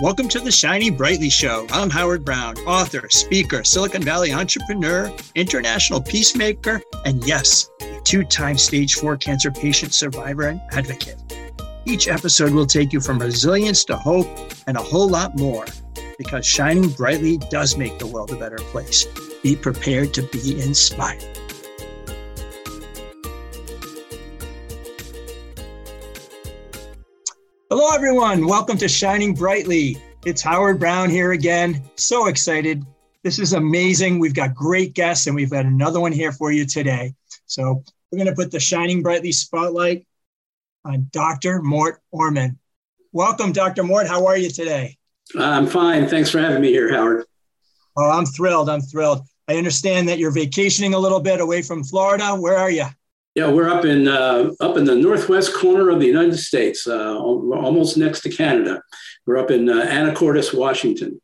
Welcome to the Shining Brightly Show. I'm Howard Brown, author, speaker, Silicon Valley entrepreneur, international peacemaker, and yes, a two time stage four cancer patient survivor and advocate. Each episode will take you from resilience to hope and a whole lot more because shining brightly does make the world a better place. Be prepared to be inspired. Hello, everyone. Welcome to Shining Brightly. It's Howard Brown here again. So excited. This is amazing. We've got great guests, and we've got another one here for you today. So, we're going to put the Shining Brightly spotlight on Dr. Mort Orman. Welcome, Dr. Mort. How are you today? I'm fine. Thanks for having me here, Howard. Oh, I'm thrilled. I'm thrilled. I understand that you're vacationing a little bit away from Florida. Where are you? Yeah, we're up in uh, up in the northwest corner of the United States, uh, almost next to Canada. We're up in uh, Anacortes, Washington.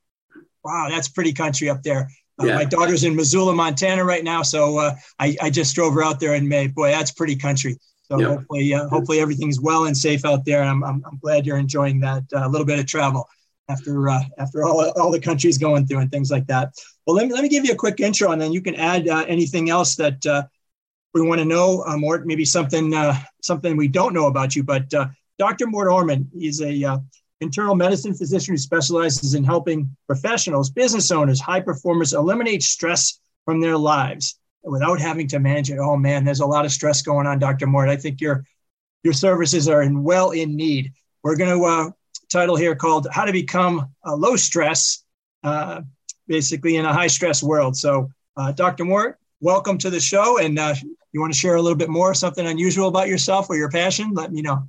Wow, that's pretty country up there. Uh, yeah. My daughter's in Missoula, Montana, right now, so uh, I, I, just drove her out there in May. Boy, that's pretty country. So yep. hopefully, uh, hopefully everything's well and safe out there. I'm, I'm, I'm glad you're enjoying that a little bit of travel after after all all the countries going through and things like that. Well, let me let me give you a quick intro, and then you can add anything else that we want to know, uh, Mort, maybe something uh, something we don't know about you. But uh, Dr. Mort Orman is a uh, internal medicine physician who specializes in helping professionals, business owners, high performers eliminate stress from their lives without having to manage it. Oh man, there's a lot of stress going on, Dr. Mort. I think your your services are in well in need. We're going to uh, title here called "How to Become a Low Stress," uh, basically in a high stress world. So, Dr. Mort, welcome to the show, and you want to share a little bit more, something unusual about yourself or your passion? Let me know.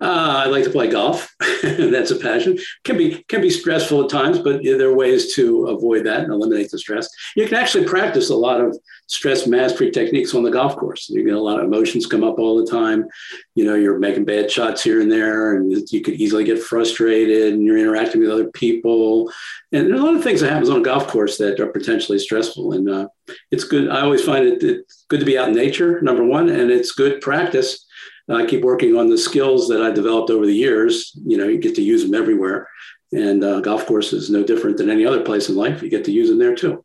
Uh, I like to play golf. That's a passion. Can be can be stressful at times, but there are ways to avoid that and eliminate the stress. You can actually practice a lot of stress mastery techniques on the golf course. You get a lot of emotions come up all the time. You know, you're making bad shots here and there, and you could easily get frustrated, and you're interacting with other people. And there's a lot of things that happens on a golf course that are potentially stressful. And uh, it's good. I always find it it's good to be out in nature, number one, and it's good practice I keep working on the skills that I developed over the years. You know, you get to use them everywhere. And uh, golf course is no different than any other place in life. You get to use them there too.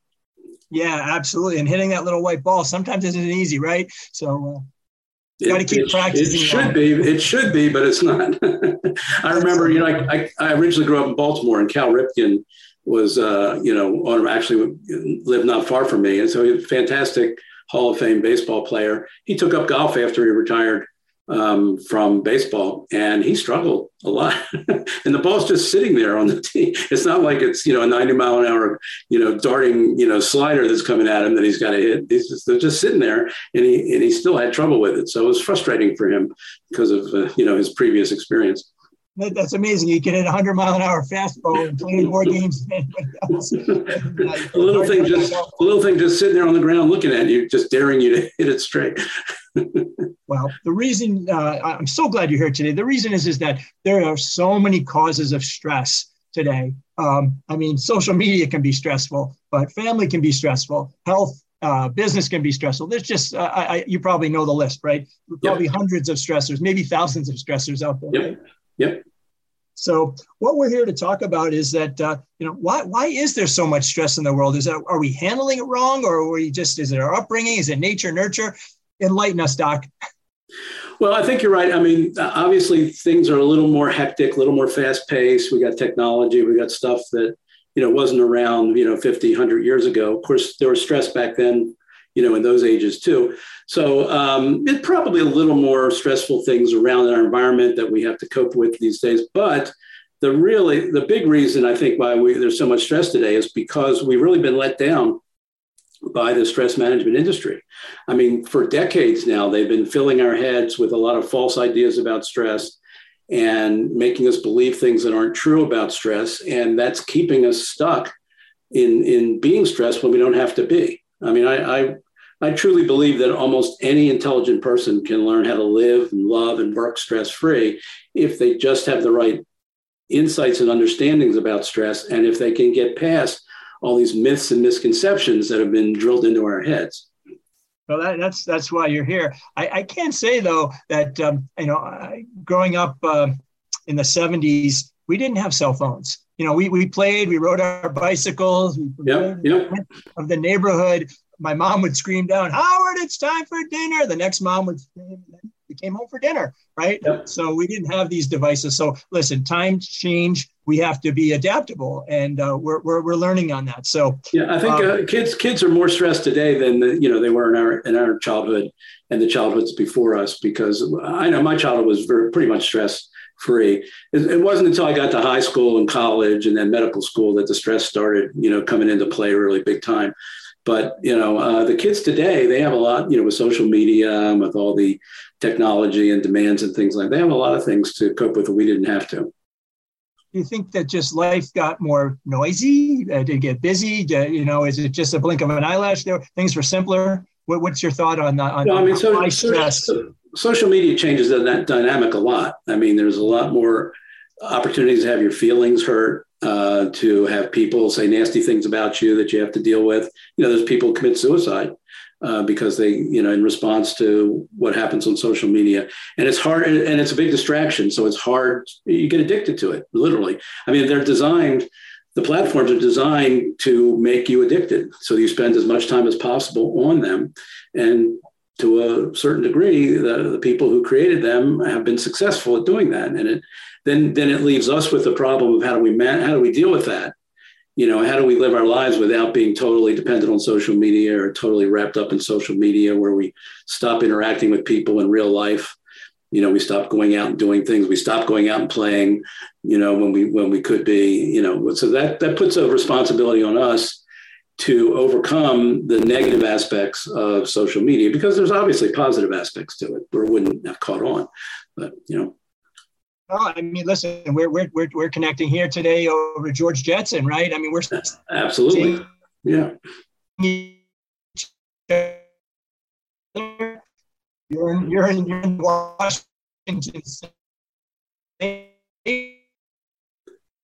Yeah, absolutely. And hitting that little white ball sometimes isn't easy, right? So uh, you got to keep it, practicing. It should be. It should be, but it's not. I remember, you know, I, I, originally grew up in Baltimore, and Cal Ripken was, uh, you know, on, actually lived not far from me, and so he was a fantastic Hall of Fame baseball player. He took up golf after he retired um, from baseball, and he struggled a lot. and the ball's just sitting there on the tee. It's not like it's you know a 90 mile an hour you know darting you know slider that's coming at him that he's got to hit. He's just, they're just sitting there, and he and he still had trouble with it. So it was frustrating for him because of uh, you know his previous experience. That's amazing. You can hit a 100 mile an hour fastball and play more games than else. a little thing just a little thing just sitting there on the ground looking at you, just daring you to hit it straight. well, the reason uh, I'm so glad you're here today. The reason is is that there are so many causes of stress today. Um, I mean, social media can be stressful, but family can be stressful. Health uh, business can be stressful. There's just, uh, I, I, you probably know the list, right? Probably yep. hundreds of stressors, maybe thousands of stressors out there. Yep. Right? Yep. So what we're here to talk about is that uh, you know why why is there so much stress in the world? Is that are we handling it wrong, or are we just is it our upbringing? Is it nature nurture? Enlighten us, Doc. Well, I think you're right. I mean, obviously things are a little more hectic, a little more fast paced. We got technology, we got stuff that you know wasn't around you know 50, 100 years ago. Of course, there was stress back then you know, in those ages too. So um, it's probably a little more stressful things around our environment that we have to cope with these days. But the really, the big reason I think why we, there's so much stress today is because we've really been let down by the stress management industry. I mean, for decades now, they've been filling our heads with a lot of false ideas about stress and making us believe things that aren't true about stress. And that's keeping us stuck in, in being stressed when we don't have to be. I mean, I, I I truly believe that almost any intelligent person can learn how to live and love and work stress free if they just have the right insights and understandings about stress and if they can get past all these myths and misconceptions that have been drilled into our heads. Well, that, that's that's why you're here. I, I can say though that um, you know, I, growing up uh, in the '70s, we didn't have cell phones. You know, we, we played, we rode our bicycles, we yep, yep. of the neighborhood. My mom would scream down, Howard, it's time for dinner. The next mom would scream, we came home for dinner, right? Yep. So we didn't have these devices. So listen, times change. We have to be adaptable, and uh, we're, we're, we're learning on that. So yeah, I think um, uh, kids kids are more stressed today than the, you know they were in our in our childhood and the childhoods before us because I know my childhood was very pretty much stressed free. It, it, wasn't until I got to high school and college and then medical school that the stress started, you know, coming into play really big time. But you know, uh, the kids today they have a lot, you know, with social media, with all the technology and demands and things like. That, they have a lot of things to cope with that we didn't have to. Do you think that just life got more noisy? Uh, did it get busy? Did, you know, is it just a blink of an eyelash? There, things were simpler. What, what's your thought on that? On, well, I mean, so, so, social media changes that dynamic a lot. I mean, there's a lot more opportunities to have your feelings hurt, uh, to have people say nasty things about you that you have to deal with. You know, there's people commit suicide uh, because they, you know, in response to what happens on social media, and it's hard and it's a big distraction. So it's hard. You get addicted to it, literally. I mean, they're designed. The platforms are designed to make you addicted, so you spend as much time as possible on them, and to a certain degree, the, the people who created them have been successful at doing that. And it, then, then it leaves us with the problem of how do we man, how do we deal with that? You know, how do we live our lives without being totally dependent on social media or totally wrapped up in social media, where we stop interacting with people in real life? You know, we stop going out and doing things. We stop going out and playing. You know, when we when we could be. You know, so that that puts a responsibility on us to overcome the negative aspects of social media because there's obviously positive aspects to it or wouldn't have caught on but you know Oh, I mean, listen, we're, we're, we're, we're connecting here today over George Jetson, right? I mean, we're absolutely, yeah. You're in, you're in, you're in Washington State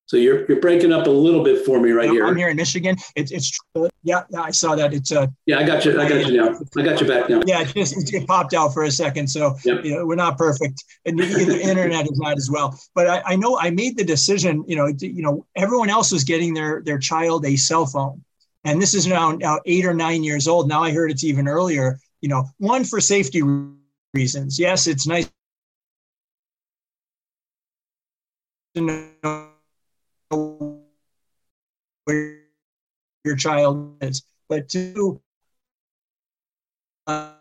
so you're you're breaking up a little bit for me right here. I'm here in Michigan. It's it's yeah yeah I saw that. It's uh yeah I got you I got you now I got you back now. Yeah, it just it popped out for a second. So yep. you know, we're not perfect, and the, the internet is not as well. But I, I know I made the decision. You know you know everyone else was getting their their child a cell phone, and this is now now eight or nine years old. Now I heard it's even earlier. You know, one for safety reasons. Yes, it's nice to know where your child is, but two, uh,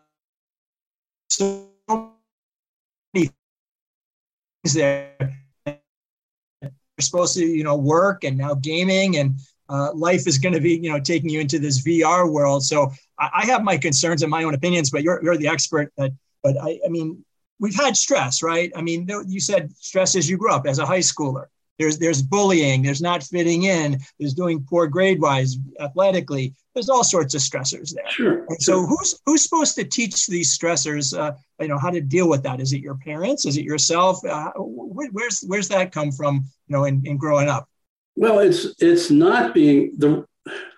so many things there. You're supposed to, you know, work and now gaming and uh, life is going to be, you know, taking you into this VR world. So I, I, have my concerns and my own opinions, but you're, you're the expert. But, but I, I mean, we've had stress, right? I mean, you said stress as you grew up as a high schooler. There's there's bullying. There's not fitting in. There's doing poor grade wise athletically. There's all sorts of stressors there. Sure. And so who's who's supposed to teach these stressors? Uh, you know how to deal with that. Is it your parents? Is it yourself? Uh, where's where's that come from? You know, in, in growing up. Well, it's it's not being the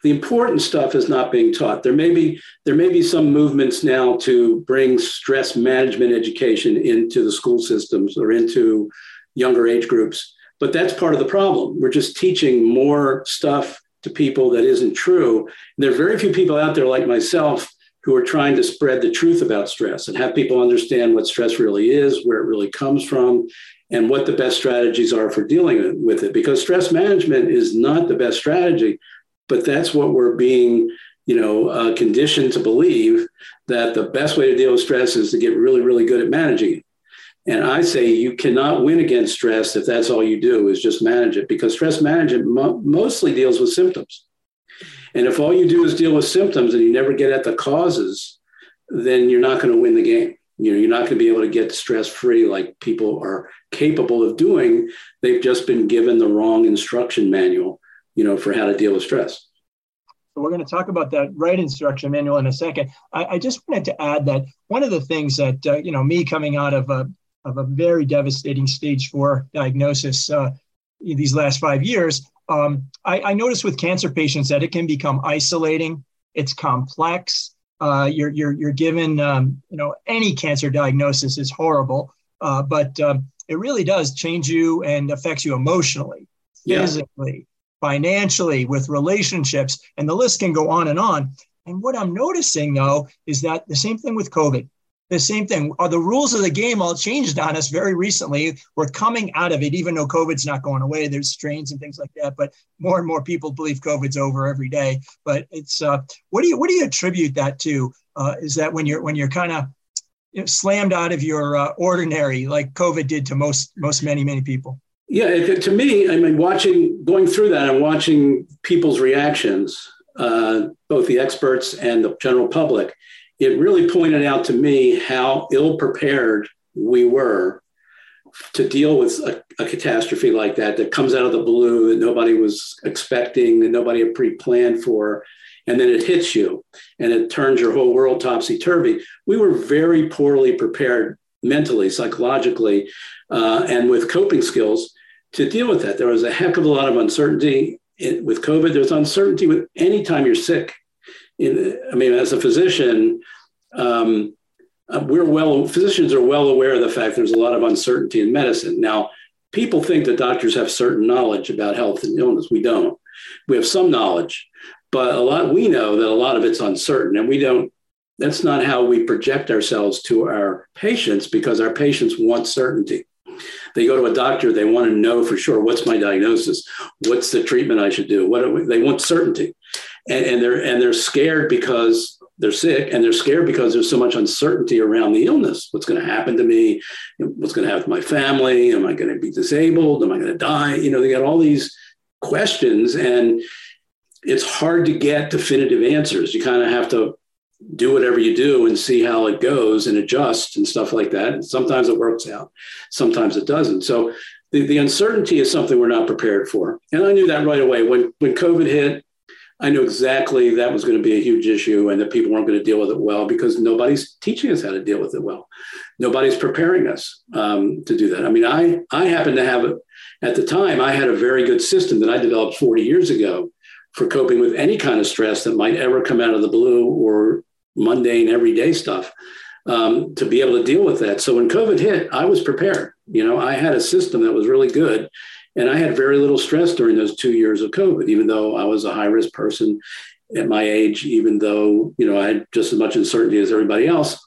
the important stuff is not being taught. There may be there may be some movements now to bring stress management education into the school systems or into younger age groups. But that's part of the problem. We're just teaching more stuff to people that isn't true. And there are very few people out there like myself who are trying to spread the truth about stress and have people understand what stress really is, where it really comes from, and what the best strategies are for dealing with it. Because stress management is not the best strategy, but that's what we're being you know, uh, conditioned to believe that the best way to deal with stress is to get really, really good at managing it. And I say you cannot win against stress if that's all you do is just manage it because stress management mo- mostly deals with symptoms. And if all you do is deal with symptoms and you never get at the causes, then you're not going to win the game. You know, you're not going to be able to get stress free like people are capable of doing. They've just been given the wrong instruction manual, you know, for how to deal with stress. So we're going to talk about that right instruction manual in a second. I, I just wanted to add that one of the things that uh, you know me coming out of a of a very devastating stage four diagnosis uh, these last five years, um, I, I notice with cancer patients that it can become isolating. It's complex. Uh, you're, you're, you're given, um, you know, any cancer diagnosis is horrible, uh, but um, it really does change you and affects you emotionally, physically, yeah. financially, with relationships, and the list can go on and on. And what I'm noticing though is that the same thing with COVID the same thing. Are the rules of the game all changed on us very recently? We're coming out of it, even though COVID's not going away. There's strains and things like that, but more and more people believe COVID's over every day. But it's uh, what do you what do you attribute that to? Uh, is that when you're when you're kind of you know, slammed out of your uh, ordinary, like COVID did to most most many many people? Yeah, to me, I mean, watching going through that and watching people's reactions, uh, both the experts and the general public it really pointed out to me how ill prepared we were to deal with a, a, catastrophe like that that comes out of the blue that nobody was expecting that nobody had pre-planned for and then it hits you and it turns your whole world topsy-turvy. We were very poorly prepared mentally psychologically uh, and with coping skills to deal with that. There was a heck of a lot of uncertainty with covid. There's uncertainty with anytime you're sick in, I mean, as a physician, um, uh, we're well, physicians are well aware of the fact there's a lot of uncertainty in medicine. Now, people think that doctors have certain knowledge about health and illness. We don't. We have some knowledge, but a lot, we know that a lot of it's uncertain and we don't, that's not how we project ourselves to our patients because our patients want certainty. They go to a doctor, they want to know for sure what's my diagnosis, what's the treatment I should do. What they want certainty and, and they're and they're scared because they're sick and they're scared because there's so much uncertainty around the illness. What's going to happen to me? What's going to happen to my family? Am I going to be disabled? Am I going to die? You know, they got all these questions and it's hard to get definitive answers. You kind of have to do whatever you do and see how it goes and adjust and stuff like that. And sometimes it works out, sometimes it doesn't. So the, the uncertainty is something we're not prepared for. And I knew that right away. When, when COVID hit, I knew exactly that was going to be a huge issue and that people weren't going to deal with it well because nobody's teaching us how to deal with it well. Nobody's preparing us um, to do that. I mean, I I happen to have at the time I had a very good system that I developed 40 years ago for coping with any kind of stress that might ever come out of the blue or mundane everyday stuff um, to be able to deal with that. So when COVID hit, I was prepared. You know, I had a system that was really good and I had very little stress during those two years of COVID, even though I was a high risk person at my age, even though, you know, I had just as much uncertainty as everybody else.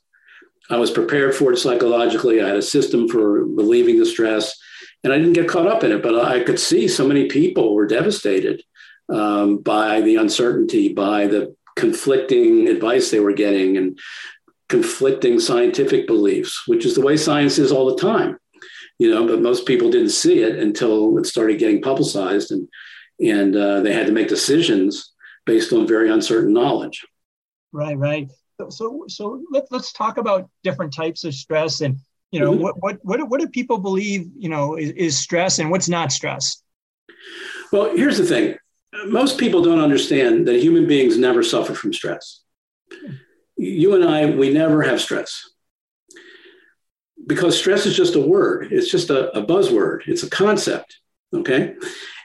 I was prepared for it psychologically. I had a system for relieving the stress and I didn't get caught up in it, but I could see so many people were devastated um, by the uncertainty, by the conflicting advice they were getting and conflicting scientific beliefs, which is the way science is all the time you know, but most people didn't see it until it started getting publicized and and uh, they had to make decisions based on very uncertain knowledge. Right, right. So, so, let, let's talk about different types of stress and you know mm-hmm. what, what what what do people believe you know is, is stress and what's not stress? Well, here's the thing: most people don't understand that human beings never suffer from stress. You and I, we never have stress because stress is just a word, it's just a, a buzzword, it's a concept. Okay.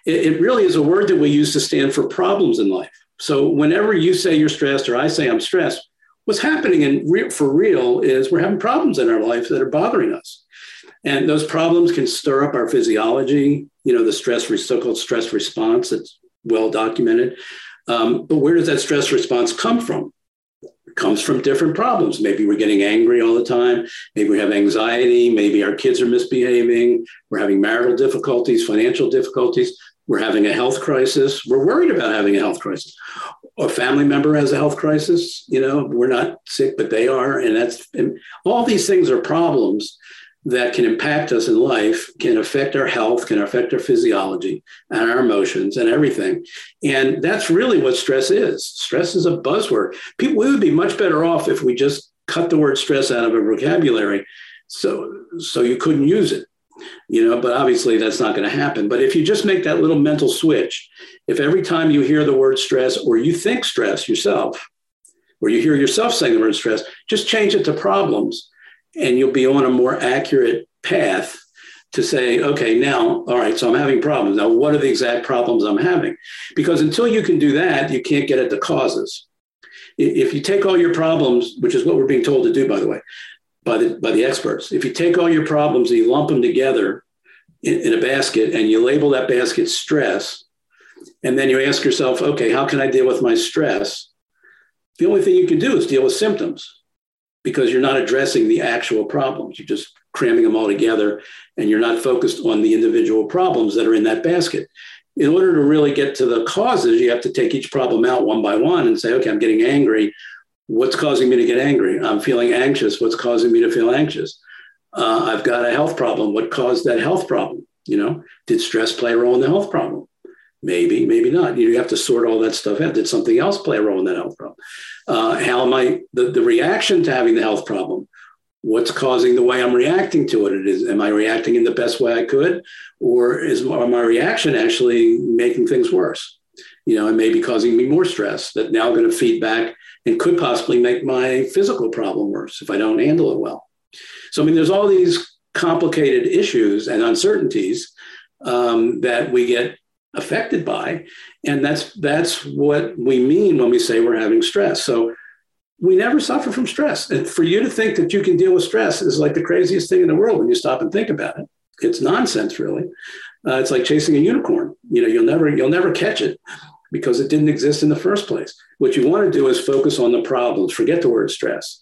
It, it really is a word that we use to stand for problems in life. So whenever you say you're stressed or I say I'm stressed, what's happening in re- for real is we're having problems in our life that are bothering us. And those problems can stir up our physiology, you know, the stress, so-called stress response that's well documented. Um, but where does that stress response come from? Comes from different problems. Maybe we're getting angry all the time. Maybe we have anxiety. Maybe our kids are misbehaving. We're having marital difficulties, financial difficulties. We're having a health crisis. We're worried about having a health crisis. A family member has a health crisis. You know, we're not sick, but they are. And that's and all these things are problems that can impact us in life, can affect our health, can affect our physiology and our emotions and everything. And that's really what stress is. Stress is a buzzword. People, we would be much better off if we just cut the word stress out of our vocabulary so, so you couldn't use it. You know, but obviously that's not going to happen. But if you just make that little mental switch, if every time you hear the word stress or you think stress yourself, or you hear yourself saying the word stress, just change it to problems and you'll be on a more accurate path to say, okay, now, all right, so I'm having problems. Now, what are the exact problems I'm having? Because until you can do that, you can't get at the causes. If you take all your problems, which is what we're being told to do, by the way, by the, by the experts, if you take all your problems and you lump them together in, in a basket and you label that basket stress, and then you ask yourself, okay, how can I deal with my stress? The only thing you can do is deal with symptoms because you're not addressing the actual problems. You're just cramming them all together and you're not focused on the individual problems that are in that basket. In order to really get to the causes, you have to take each problem out one by one and say, okay, I'm getting angry. What's causing me to get angry? I'm feeling anxious. What's causing me to feel anxious? Uh, I've got a health problem. What caused that health problem? You know, did stress play a role in the health problem? Maybe, maybe not. You have to sort all that stuff out. Did something else play a role in that health problem? Uh, how am I, the, the reaction to having the health problem? What's causing the way I'm reacting to it? it is, am I reacting in the best way I could? Or is my, reaction actually making things worse? You know, it may be causing me more stress that now going to feed back and could possibly make my physical problem worse if I don't handle it well. So, I mean, there's all these complicated issues and uncertainties um, that we get affected by and that's that's what we mean when we say we're having stress. So we never suffer from stress. And for you to think that you can deal with stress is like the craziest thing in the world when you stop and think about it. It's nonsense really. Uh, it's like chasing a unicorn. You know you'll never you'll never catch it because it didn't exist in the first place. What you want to do is focus on the problems. Forget the word stress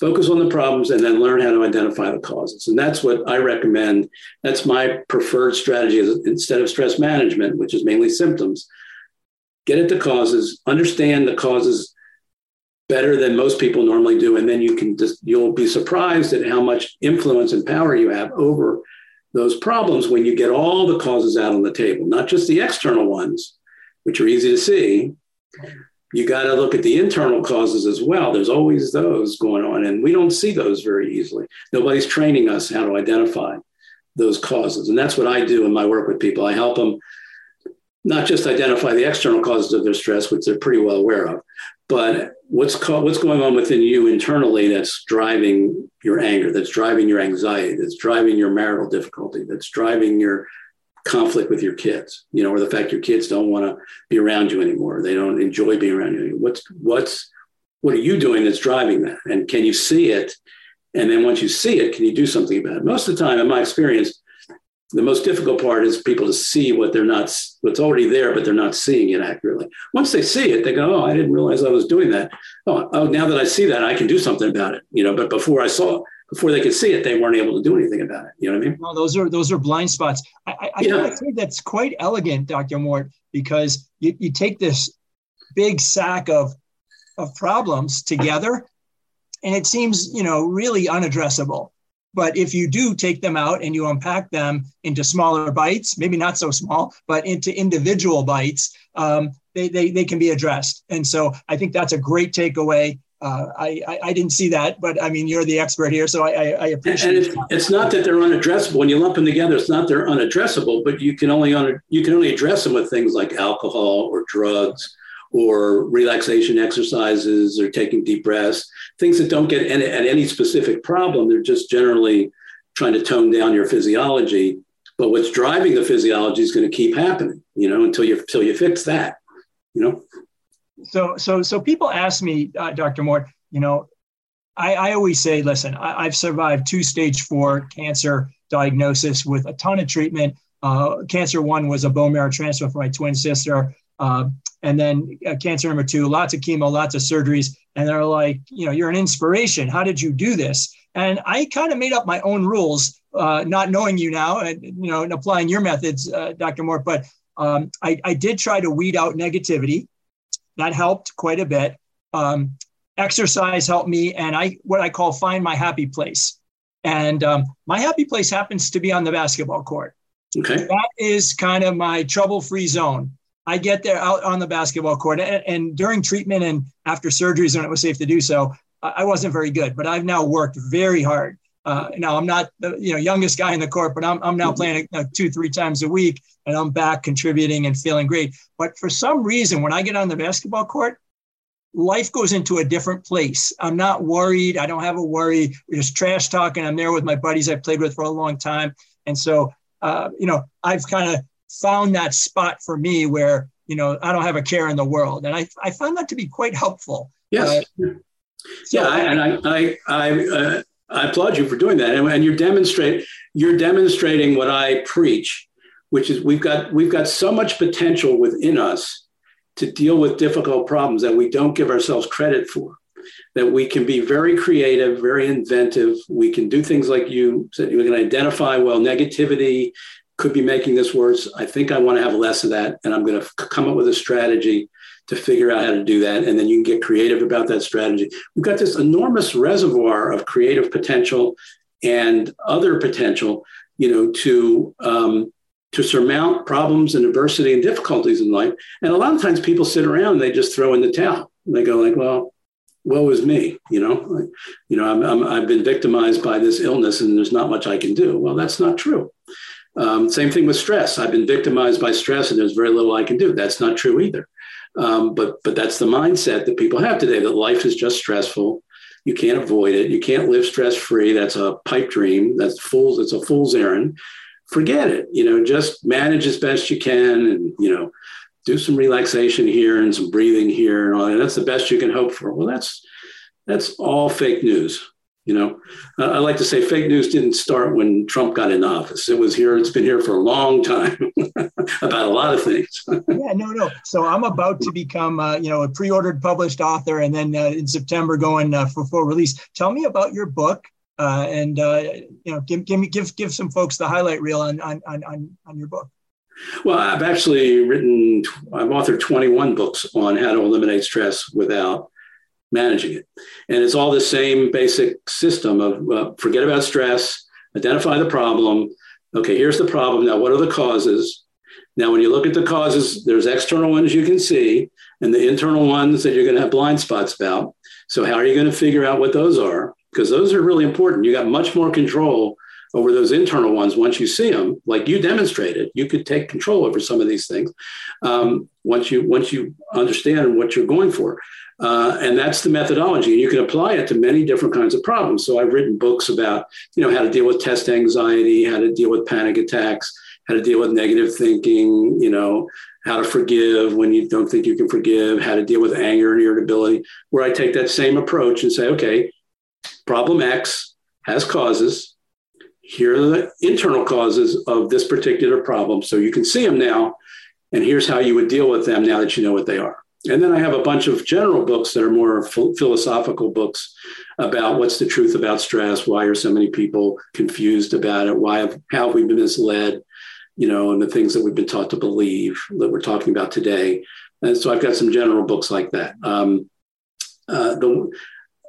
focus on the problems and then learn how to identify the causes. And that's what i recommend. That's my preferred strategy instead of stress management which is mainly symptoms get at the causes understand the causes better than most people normally do and then you can just you'll be surprised at how much influence and power you have over those problems when you get all the causes out on the table not just the external ones which are easy to see you got to look at the internal causes as well. There's always those going on, and we don't see those very easily. Nobody's training us how to identify those causes. And that's what I do in my work with people. I help them not just identify the external causes of their stress, which they're pretty well aware of, but what's co- what's going on within you internally that's driving your anger, that's driving your anxiety, that's driving your marital difficulty, that's driving your conflict with your kids, you know, or the fact your kids don't want to be around you anymore. They don't enjoy being around you. What's what's what are you doing that's driving that? And can you see it? And then once you see it, can you do something about it? Most of the time, in my experience, the most difficult part is people to see what they're not what's already there, but they're not seeing it accurately. Once they see it, they go, "Oh, I didn't realize I was doing that. Oh, oh now that I see that, I can do something about it." You know, but before I saw before they could see it, they weren't able to do anything about it. You know what I mean? Well, those are those are blind spots. I, I, yeah. I think that's quite elegant, Dr. Mort, because you, you take this big sack of of problems together, and it seems you know really unaddressable. But if you do take them out and you unpack them into smaller bites, maybe not so small, but into individual bites, um, they, they, they can be addressed. And so I think that's a great takeaway uh, I, I, I didn't see that, but I mean you're the expert here, so I, I, I appreciate. And it's, it's, not that they're unaddressable. When you lump them together, it's not they're unaddressable, but you can only un, you can only address them with things like alcohol or drugs or relaxation exercises or taking deep breaths, things that don't get any, at any specific problem. They're just generally trying to tone down your physiology. But what's driving the physiology is going to keep happening, you know, until you until you fix that, you know so so so people ask me, uh, Dr. Mort, you know, I, I always say, listen, I, have survived two stage four cancer diagnosis with a ton of treatment. Uh, cancer one was a bone marrow transplant for my twin sister. Uh, and then uh, cancer number two, lots of chemo, lots of surgeries. And they're like, you know, you're an inspiration. How did you do this? And I kind of made up my own rules, uh, not knowing you now and, you know, and applying your methods, uh, Dr. Mort. But um, I, I did try to weed out negativity. That helped quite a bit. Um, exercise helped me, and I what I call find my happy place. And um, my happy place happens to be on the basketball court. Okay. That is kind of my trouble-free zone. I get there out on the basketball court, and, and during treatment and after surgeries when it was safe to do so, I wasn't very good. But I've now worked very hard uh, now I'm not the you know youngest guy in the court, but I'm I'm now playing uh, two three times a week, and I'm back contributing and feeling great. But for some reason, when I get on the basketball court, life goes into a different place. I'm not worried. I don't have a worry. We're just trash talking. I'm there with my buddies I played with for a long time. And so, uh, you know, I've kind of found that spot for me where, you know, I don't have a care in the world. And I, I find that to be quite helpful. Yes. Uh, so, yeah. And I, I, I, uh, I applaud you for doing that. And, and you're demonstrate, you're demonstrating what I preach, which is we've got, we've got so much potential within us to deal with difficult problems that we don't give ourselves credit for that we can be very creative, very inventive. We can do things like you said, we can identify, well, negativity could be making this worse. I think I want to have less of that. And I'm going to come up with a strategy to figure out how to do that. And then you can get creative about that strategy. We've got this enormous reservoir of creative potential and other potential, you know, to, um, to surmount problems and adversity and difficulties in life. And a lot of times people sit around and they just throw in the towel. They go like, well, woe is me you know you know I'm, I'm, i've been victimized by this illness and there's not much i can do well that's not true um, same thing with stress i've been victimized by stress and there's very little i can do that's not true either um, but but that's the mindset that people have today that life is just stressful you can't avoid it you can't live stress free that's a pipe dream that's fool's it's a fool's errand forget it you know just manage as best you can and you know do some relaxation here and some breathing here and all that. That's the best you can hope for. Well, that's that's all fake news. You know, uh, I like to say fake news didn't start when Trump got in office. It was here. It's been here for a long time about a lot of things. yeah, no, no. So I'm about to become, uh, you know, a pre-ordered published author, and then uh, in September going uh, for full release. Tell me about your book, uh, and uh, you know, give, give me give give some folks the highlight reel on on on on your book. Well, I've actually written, I've authored 21 books on how to eliminate stress without managing it. And it's all the same basic system of uh, forget about stress, identify the problem. Okay, here's the problem. Now, what are the causes? Now, when you look at the causes, there's external ones you can see and the internal ones that you're going to have blind spots about. So, how are you going to figure out what those are? Because those are really important. You got much more control over those internal ones once you see them like you demonstrated you could take control over some of these things um, once you once you understand what you're going for. Uh, and that's the methodology and you can apply it to many different kinds of problems. So i've written books about you know how to deal with test anxiety how to deal with panic attacks how to deal with negative thinking you know how to forgive when you don't think you can forgive how to deal with anger and irritability where i take that same approach and say okay problem x has causes here are the internal causes of this particular problem. So you can see them now. And here's how you would deal with them now that you know what they are. And then I have a bunch of general books that are more philosophical books about what's the truth about stress, why are so many people confused about it, why have, how have we been misled, you know, and the things that we've been taught to believe that we're talking about today. And so I've got some general books like that. Um, uh, the,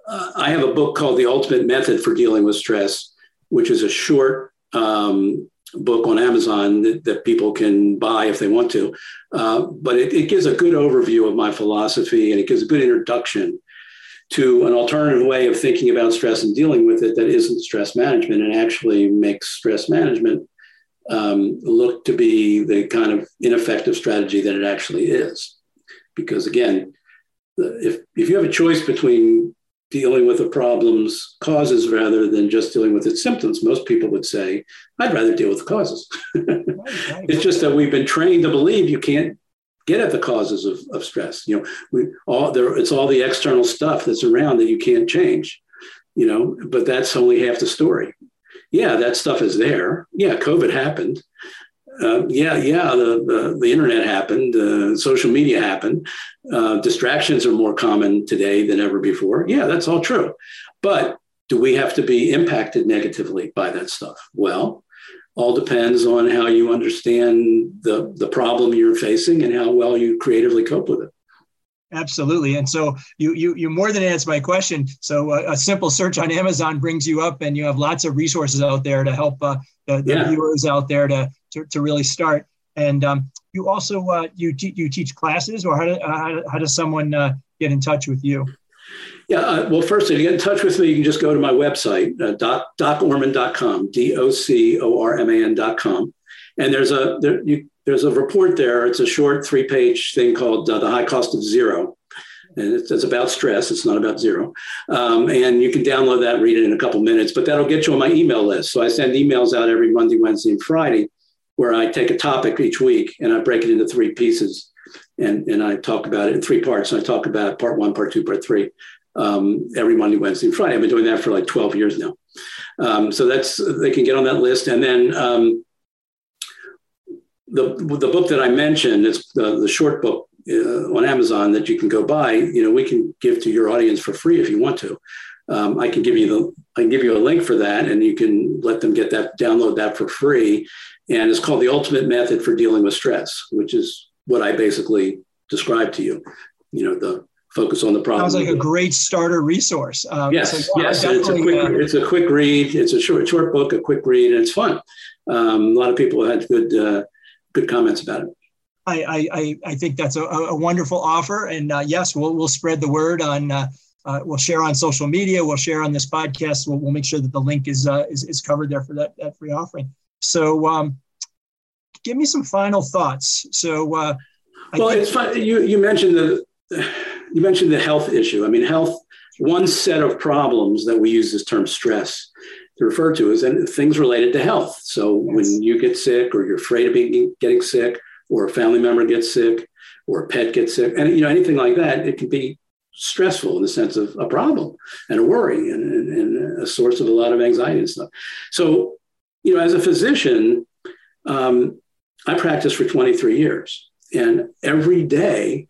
uh, I have a book called The Ultimate Method for Dealing with Stress, which is a short um, book on Amazon that, that, people can buy if they want to. Uh, but it, it, gives a good overview of my philosophy and it gives a good introduction to an alternative way of thinking about stress and dealing with it that isn't stress management and actually makes stress management um, look to be the kind of ineffective strategy that it actually is. Because again, if, if you have a choice between dealing with the problem's causes rather than just dealing with its symptoms. Most people would say, I'd rather deal with the causes. It's just that we've been trained to believe you can't get at the causes of, of stress. You know, we all there it's all the external stuff that's around that you can't change, you know, but that's only half the story. Yeah, that stuff is there. Yeah, COVID happened. Uh, yeah, yeah, the, the, the, internet happened, uh, social media happened, uh, distractions are more common today than ever before. Yeah, that's all true. But do we have to be impacted negatively by that stuff? Well, all depends on how you understand the, the problem you're facing and how well you creatively cope with it. Absolutely, and so you you you more than answered my question. So uh, a simple search on Amazon brings you up, and you have lots of resources out there to help uh, the, the yeah. viewers out there to, to, to really start. And um, you also uh, you te- you teach classes, or how, do, how, how does someone uh, get in touch with you? Yeah, uh, well, first, to get in touch with me, you can just go to my website, uh, doc, docorman.com, D O C O R M A N.com. And there's a, there, you, there's a report there. It's a short three page thing called uh, The High Cost of Zero. and it's, it's, about stress. It's not about zero. Um, and you can download that, read it in a couple minutes, but that'll get you on my email list. So I send emails out every Monday, Wednesday, and Friday, where I take a topic each week and I break it into three pieces, and and I talk about it in three parts. And I talk about part one, part two, part three, um, every Monday, Wednesday, and Friday. I've been doing that for like 12 years now. Um, so that's they can get on that list, and then. Um, the, the book that I mentioned, it's the, the short book uh, on Amazon that you can go buy, you know, we can give to your audience for free if you want to. Um, I can give you the I can give you a link for that, and you can let them get that download that for free. And it's called the Ultimate Method for Dealing with Stress, which is what I basically described to you. You know, the focus on the problem. Sounds like a great starter resource. Um, yes, so, yes, it's a quick uh, it's a quick read. It's a short short book, a quick read, and it's fun. Um, a lot of people had good uh, good comments about it. I, I, I think that's a, a wonderful offer. And uh, yes, we'll, we'll spread the word on, uh, uh, we'll share on social media, we'll share on this podcast. We'll, we'll make sure that the link is, uh, is, is covered there for that, that free offering. So um, give me some final thoughts. So, uh, well, think- it's fun. You, you mentioned the, you mentioned the health issue. I mean, health, one set of problems that we use this term stress to refer to is things related to health. So yes. when you get sick or you're afraid of being, getting sick, or a family member gets sick or a pet gets sick and you know anything like that it can be stressful in the sense of a problem and a worry and, and, and a source of a lot of anxiety and stuff so you know as a physician um, i practiced for 23 years and every day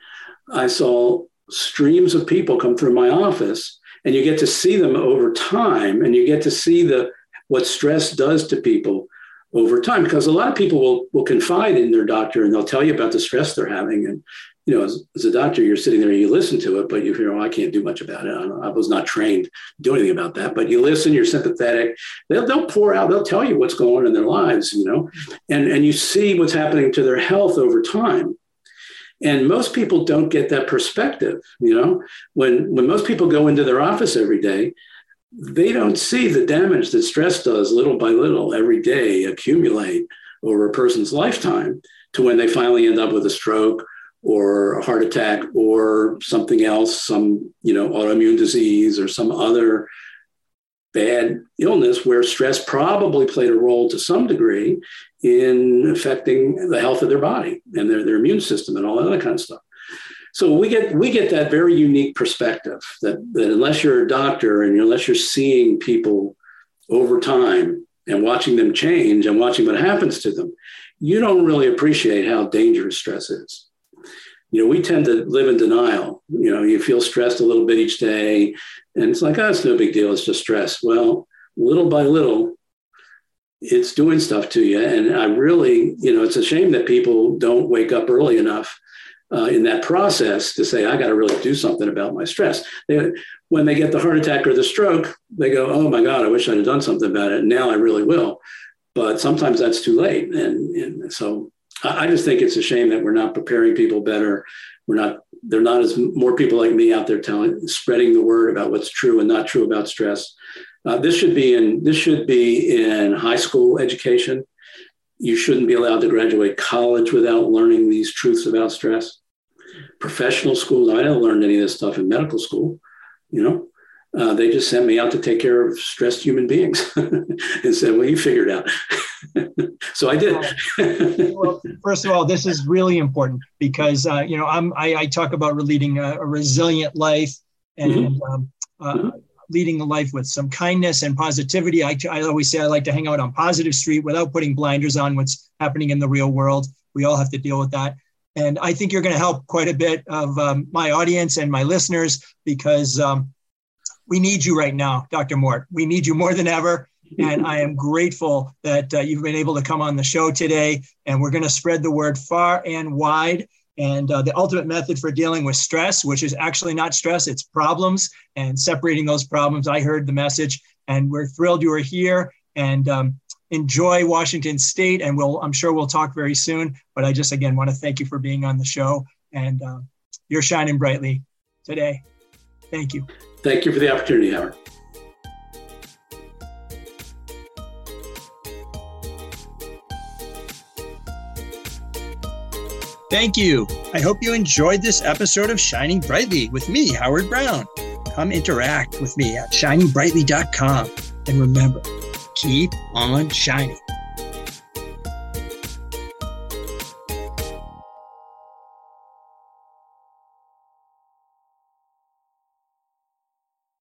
i saw streams of people come through my office and you get to see them over time and you get to see the what stress does to people over time because a lot of people will, will confide in their doctor and they'll tell you about the stress they're having and you know as, as a doctor you're sitting there you listen to it but you hear i can't do much about it. I, I, was not trained to do anything about that. But you listen you're sympathetic. They'll, they'll pour out they'll tell you what's going on in their lives you know and and you see what's happening to their health over time. And most people don't get that perspective you know. When when most people go into their office every day they don't see the damage that stress does little by little every day accumulate over a person's lifetime to when they finally end up with a stroke or a heart attack or something else some you know autoimmune disease or some other bad illness where stress probably played a role to some degree in affecting the health of their body and their, their immune system and all that other kind of stuff so we get we get that very unique perspective that, that unless you're a doctor and unless you're seeing people over time and watching them change and watching what happens to them, you don't really appreciate how dangerous stress is. You know, we tend to live in denial. You know, you feel stressed a little bit each day, and it's like, oh, it's no big deal. It's just stress. Well, little by little, it's doing stuff to you. And I really, you know, it's a shame that people don't wake up early enough uh, in that process to say, I got to really do something about my stress. They, when they get the heart attack or the stroke, they go, Oh my God, I wish I'd have done something about it. Now I really will. But sometimes that's too late. And, and so I, just think it's a shame that we're not preparing people better. We're not, there are not as more people like me out there telling, spreading the word about what's true and not true about stress. Uh, this should be in this should be in high school education. You shouldn't be allowed to graduate college without learning these truths about stress professional schools. I didn't learn any of this stuff in medical school, you know. Uh, they just sent me out to take care of stressed human beings and said, well, you figured out. so I did. well, first of all, this is really important because, uh, you know, I'm, I, I, talk about leading a, a resilient life and mm-hmm. um, uh, mm-hmm. leading a life with some kindness and positivity. I, I always say I like to hang out on positive street without putting blinders on what's happening in the real world. We all have to deal with that. And I think you're going to help quite a bit of um, my audience and my listeners because um, we need you right now, Dr. Mort. We need you more than ever. And I am grateful that uh, you've been able to come on the show today. And we're going to spread the word far and wide. And uh, the ultimate method for dealing with stress, which is actually not stress, it's problems and separating those problems. I heard the message, and we're thrilled you are here. And um, enjoy Washington State, and we'll I'm sure we'll talk very soon. But I just again want to thank you for being on the show, and uh, you're shining brightly today. Thank you. Thank you for the opportunity, Howard. Thank you. I hope you enjoyed this episode of Shining Brightly with me, Howard Brown. Come interact with me at shiningbrightly.com. And remember, keep on shining.